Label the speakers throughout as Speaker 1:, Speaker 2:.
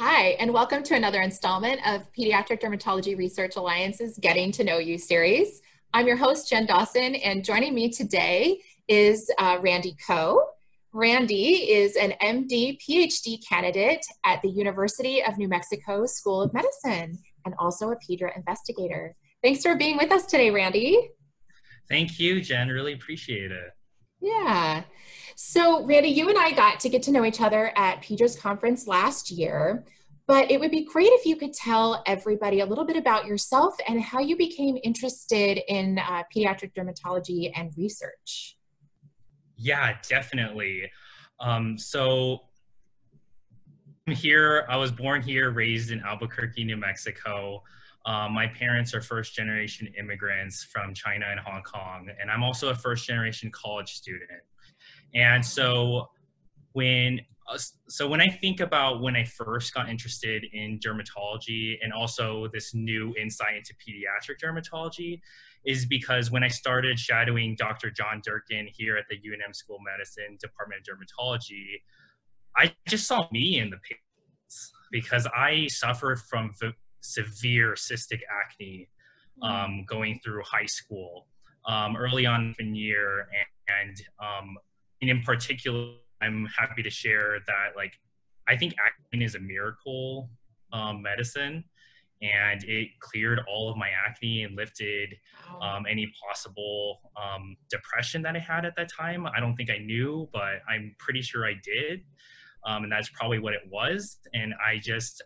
Speaker 1: Hi, and welcome to another installment of Pediatric Dermatology Research Alliance's Getting to Know You series. I'm your host, Jen Dawson, and joining me today is uh, Randy Ko. Randy is an MD PhD candidate at the University of New Mexico School of Medicine and also a PEDRA investigator. Thanks for being with us today, Randy.
Speaker 2: Thank you, Jen. Really appreciate it.
Speaker 1: Yeah. So, Randy, you and I got to get to know each other at PEDRA's conference last year, but it would be great if you could tell everybody a little bit about yourself and how you became interested in uh, pediatric dermatology and research.
Speaker 2: Yeah, definitely. Um, so, I'm here, I was born here, raised in Albuquerque, New Mexico. Um, my parents are first generation immigrants from China and Hong Kong, and I'm also a first generation college student. And so when uh, so when I think about when I first got interested in dermatology and also this new insight into pediatric dermatology is because when I started shadowing Dr. John Durkin here at the UNM School of Medicine Department of Dermatology, I just saw me in the patients because I suffered from severe cystic acne mm. um, going through high school um, early on in the year and, and um, and in particular, I'm happy to share that like I think Accutane is a miracle um, medicine, and it cleared all of my acne and lifted um, any possible um, depression that I had at that time. I don't think I knew, but I'm pretty sure I did, um, and that's probably what it was. And I just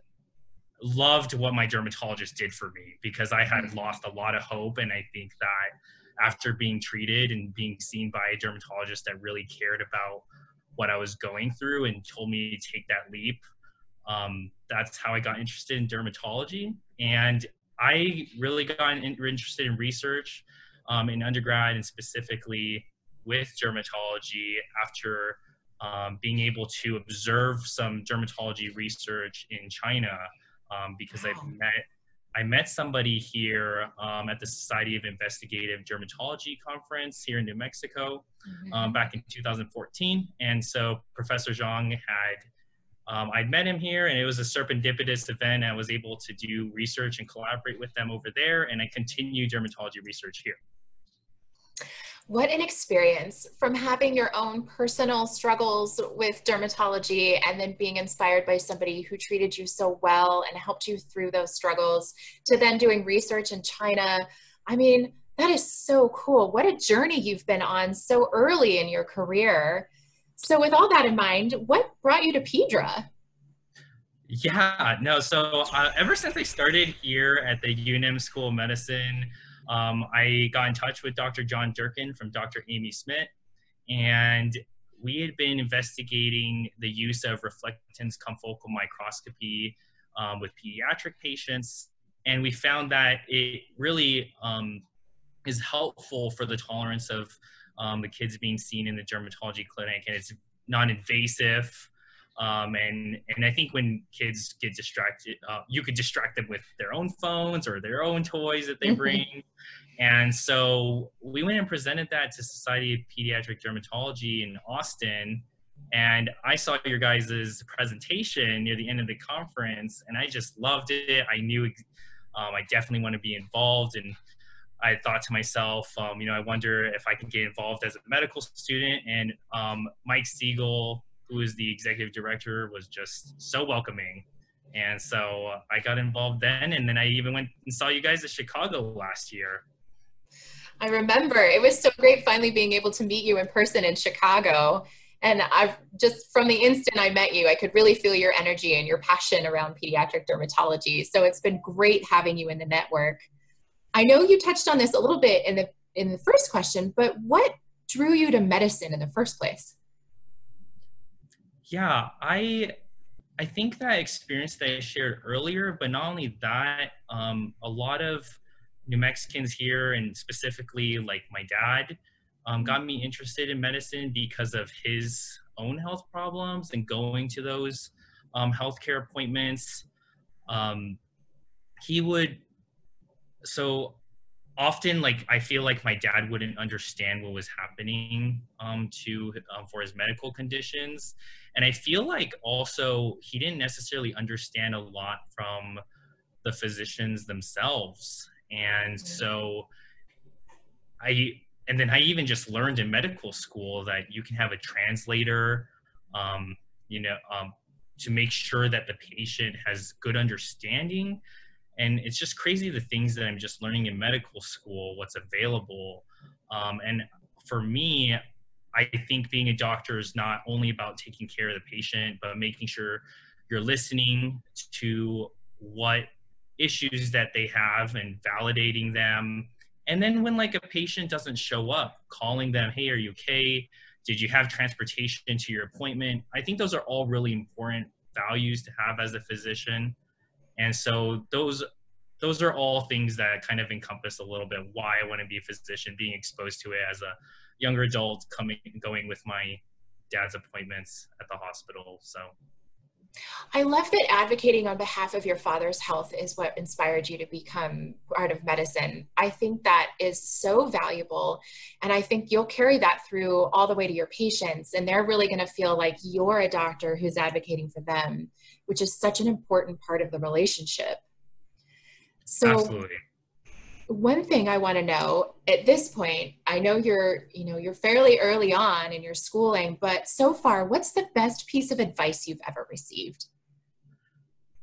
Speaker 2: loved what my dermatologist did for me because I had mm-hmm. lost a lot of hope, and I think that after being treated and being seen by a dermatologist that really cared about what I was going through and told me to take that leap. Um, that's how I got interested in dermatology. And I really got in, interested in research um, in undergrad and specifically with dermatology after um, being able to observe some dermatology research in China um, because wow. I've met I met somebody here um, at the Society of Investigative Dermatology conference here in New Mexico mm-hmm. um, back in 2014. And so Professor Zhang had, um, I'd met him here and it was a serendipitous event. I was able to do research and collaborate with them over there. And I continue dermatology research here.
Speaker 1: What an experience from having your own personal struggles with dermatology and then being inspired by somebody who treated you so well and helped you through those struggles to then doing research in China. I mean, that is so cool. What a journey you've been on so early in your career. So, with all that in mind, what brought you to PEDRA?
Speaker 2: Yeah, no, so uh, ever since I started here at the UNM School of Medicine, um, I got in touch with Dr. John Durkin from Dr. Amy Smith, and we had been investigating the use of reflectance confocal microscopy um, with pediatric patients, and we found that it really um, is helpful for the tolerance of um, the kids being seen in the dermatology clinic, and it's non-invasive. Um, and and I think when kids get distracted, uh, you could distract them with their own phones or their own toys that they mm-hmm. bring. and so we went and presented that to Society of Pediatric Dermatology in Austin. And I saw your guys' presentation near the end of the conference, and I just loved it. I knew um, I definitely want to be involved, and I thought to myself, um, you know, I wonder if I can get involved as a medical student. And um, Mike Siegel who is the executive director, was just so welcoming. And so I got involved then, and then I even went and saw you guys at Chicago last year.
Speaker 1: I remember it was so great finally being able to meet you in person in Chicago. And I just from the instant I met you, I could really feel your energy and your passion around pediatric dermatology. So it's been great having you in the network. I know you touched on this a little bit in the in the first question, but what drew you to medicine in the first place?
Speaker 2: Yeah, I I think that experience that I shared earlier, but not only that, um, a lot of New Mexicans here, and specifically like my dad, um, got me interested in medicine because of his own health problems and going to those um, healthcare appointments. Um, he would, so often like i feel like my dad wouldn't understand what was happening um, to um, for his medical conditions. And i feel like also he didn't necessarily understand a lot from the physicians themselves. And so i and then i even just learned in medical school that you can have a translator um, you know um, to make sure that the patient has good understanding and it's just crazy the things that i'm just learning in medical school what's available. Um, and for me i think being a doctor is not only about taking care of the patient but making sure you're listening to what issues that they have and validating them. And then when like a patient doesn't show up calling them hey are you okay? Did you have transportation to your appointment? I think those are all really important values to have as a physician and so those those are all things that kind of encompass a little bit why I want to be a physician, being exposed to it as a younger adult, coming going with my dad's appointments at the hospital. So
Speaker 1: I love that advocating on behalf of your father's health is what inspired you to become part of medicine. I think that is so valuable. And I think you'll carry that through all the way to your patients. And they're really going to feel like you're a doctor who's advocating for them, which is such an important part of the relationship. So, Absolutely. one thing I want to know at this point, I know you're, you know, you're fairly early on in your schooling, but so far, what's the best piece of advice you've ever received?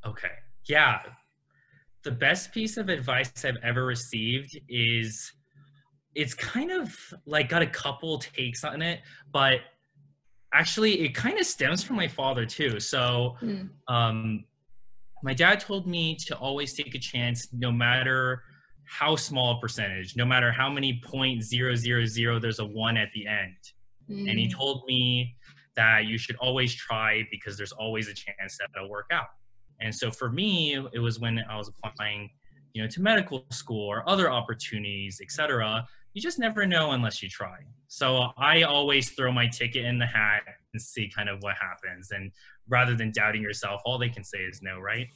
Speaker 2: Okay. Yeah. The best piece of advice I've ever received is it's kind of like got a couple takes on it, but actually it kind of stems from my father too. So mm. um my dad told me to always take a chance no matter how small a percentage, no matter how many point zero zero zero there's a one at the end. Mm. And he mm. told me that you should always try because there's always a chance that it'll work out. And so for me, it was when I was applying, you know, to medical school or other opportunities, etc. You just never know unless you try. So I always throw my ticket in the hat and see kind of what happens. And rather than doubting yourself, all they can say is no, right?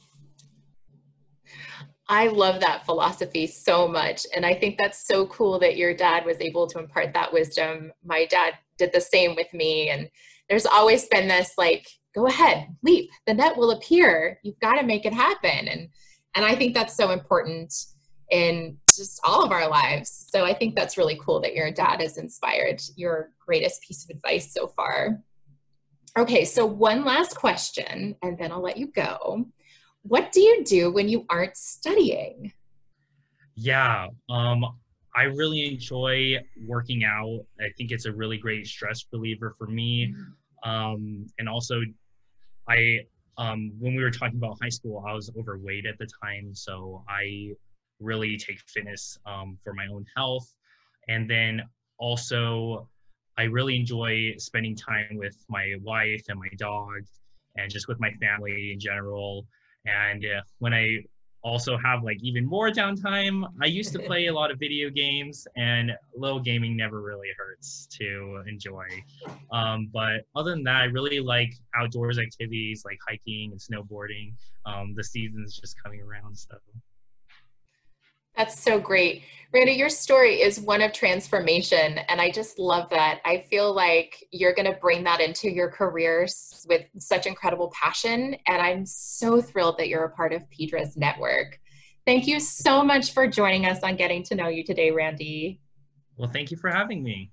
Speaker 1: I love that philosophy so much. And I think that's so cool that your dad was able to impart that wisdom. My dad did the same with me. And there's always been this like, go ahead, leap, the net will appear. You've got to make it happen. And and I think that's so important in just all of our lives. So I think that's really cool that your dad has inspired your greatest piece of advice so far. Okay, so one last question, and then I'll let you go. What do you do when you aren't studying?
Speaker 2: Yeah, um, I really enjoy working out. I think it's a really great stress reliever for me. Um, and also, I um, when we were talking about high school, I was overweight at the time, so I really take fitness um, for my own health. And then also, I really enjoy spending time with my wife and my dog and just with my family in general. And uh, when I also have like even more downtime, I used to play a lot of video games, and little gaming never really hurts to enjoy. Um, but other than that, I really like outdoors activities like hiking and snowboarding. Um, the season's just coming around, so.
Speaker 1: That's so great. Randy, your story is one of transformation, and I just love that. I feel like you're going to bring that into your careers with such incredible passion, and I'm so thrilled that you're a part of PEDRA's network. Thank you so much for joining us on Getting to Know You today, Randy.
Speaker 2: Well, thank you for having me.